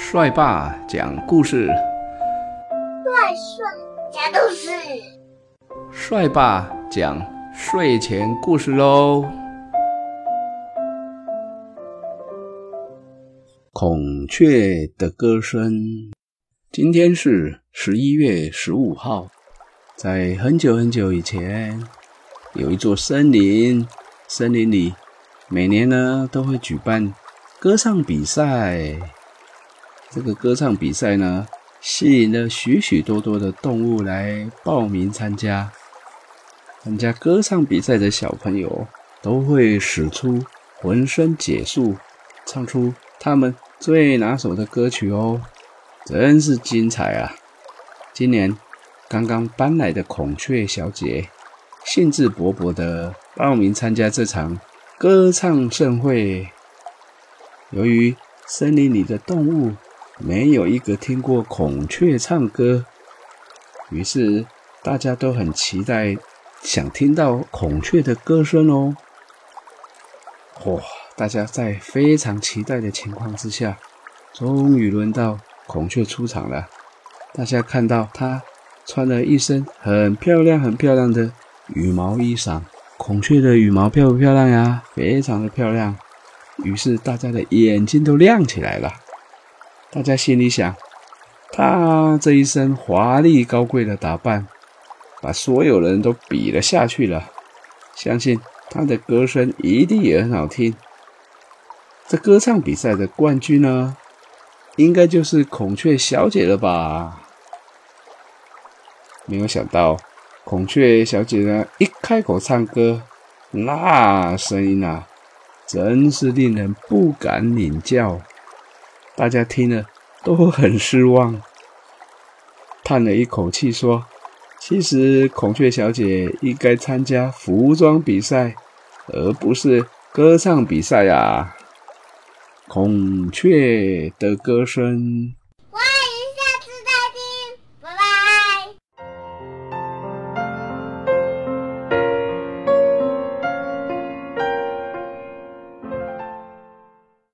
帅爸讲故事，帅帅讲故事，帅爸讲睡前故事喽。孔雀的歌声。今天是十一月十五号，在很久很久以前，有一座森林，森林里每年呢都会举办歌唱比赛。这个歌唱比赛呢，吸引了许许多多的动物来报名参加。参加歌唱比赛的小朋友都会使出浑身解数，唱出他们最拿手的歌曲哦，真是精彩啊！今年刚刚搬来的孔雀小姐，兴致勃勃的报名参加这场歌唱盛会。由于森林里的动物，没有一个听过孔雀唱歌，于是大家都很期待，想听到孔雀的歌声哦。哇！大家在非常期待的情况之下，终于轮到孔雀出场了。大家看到它穿了一身很漂亮、很漂亮的羽毛衣裳。孔雀的羽毛漂不漂亮呀？非常的漂亮。于是大家的眼睛都亮起来了。大家心里想，他这一身华丽高贵的打扮，把所有人都比了下去了。相信他的歌声一定也很好听。这歌唱比赛的冠军呢，应该就是孔雀小姐了吧？没有想到，孔雀小姐呢，一开口唱歌，那声音啊，真是令人不敢领教。大家听了都很失望，叹了一口气说：“其实孔雀小姐应该参加服装比赛，而不是歌唱比赛呀。”孔雀的歌声。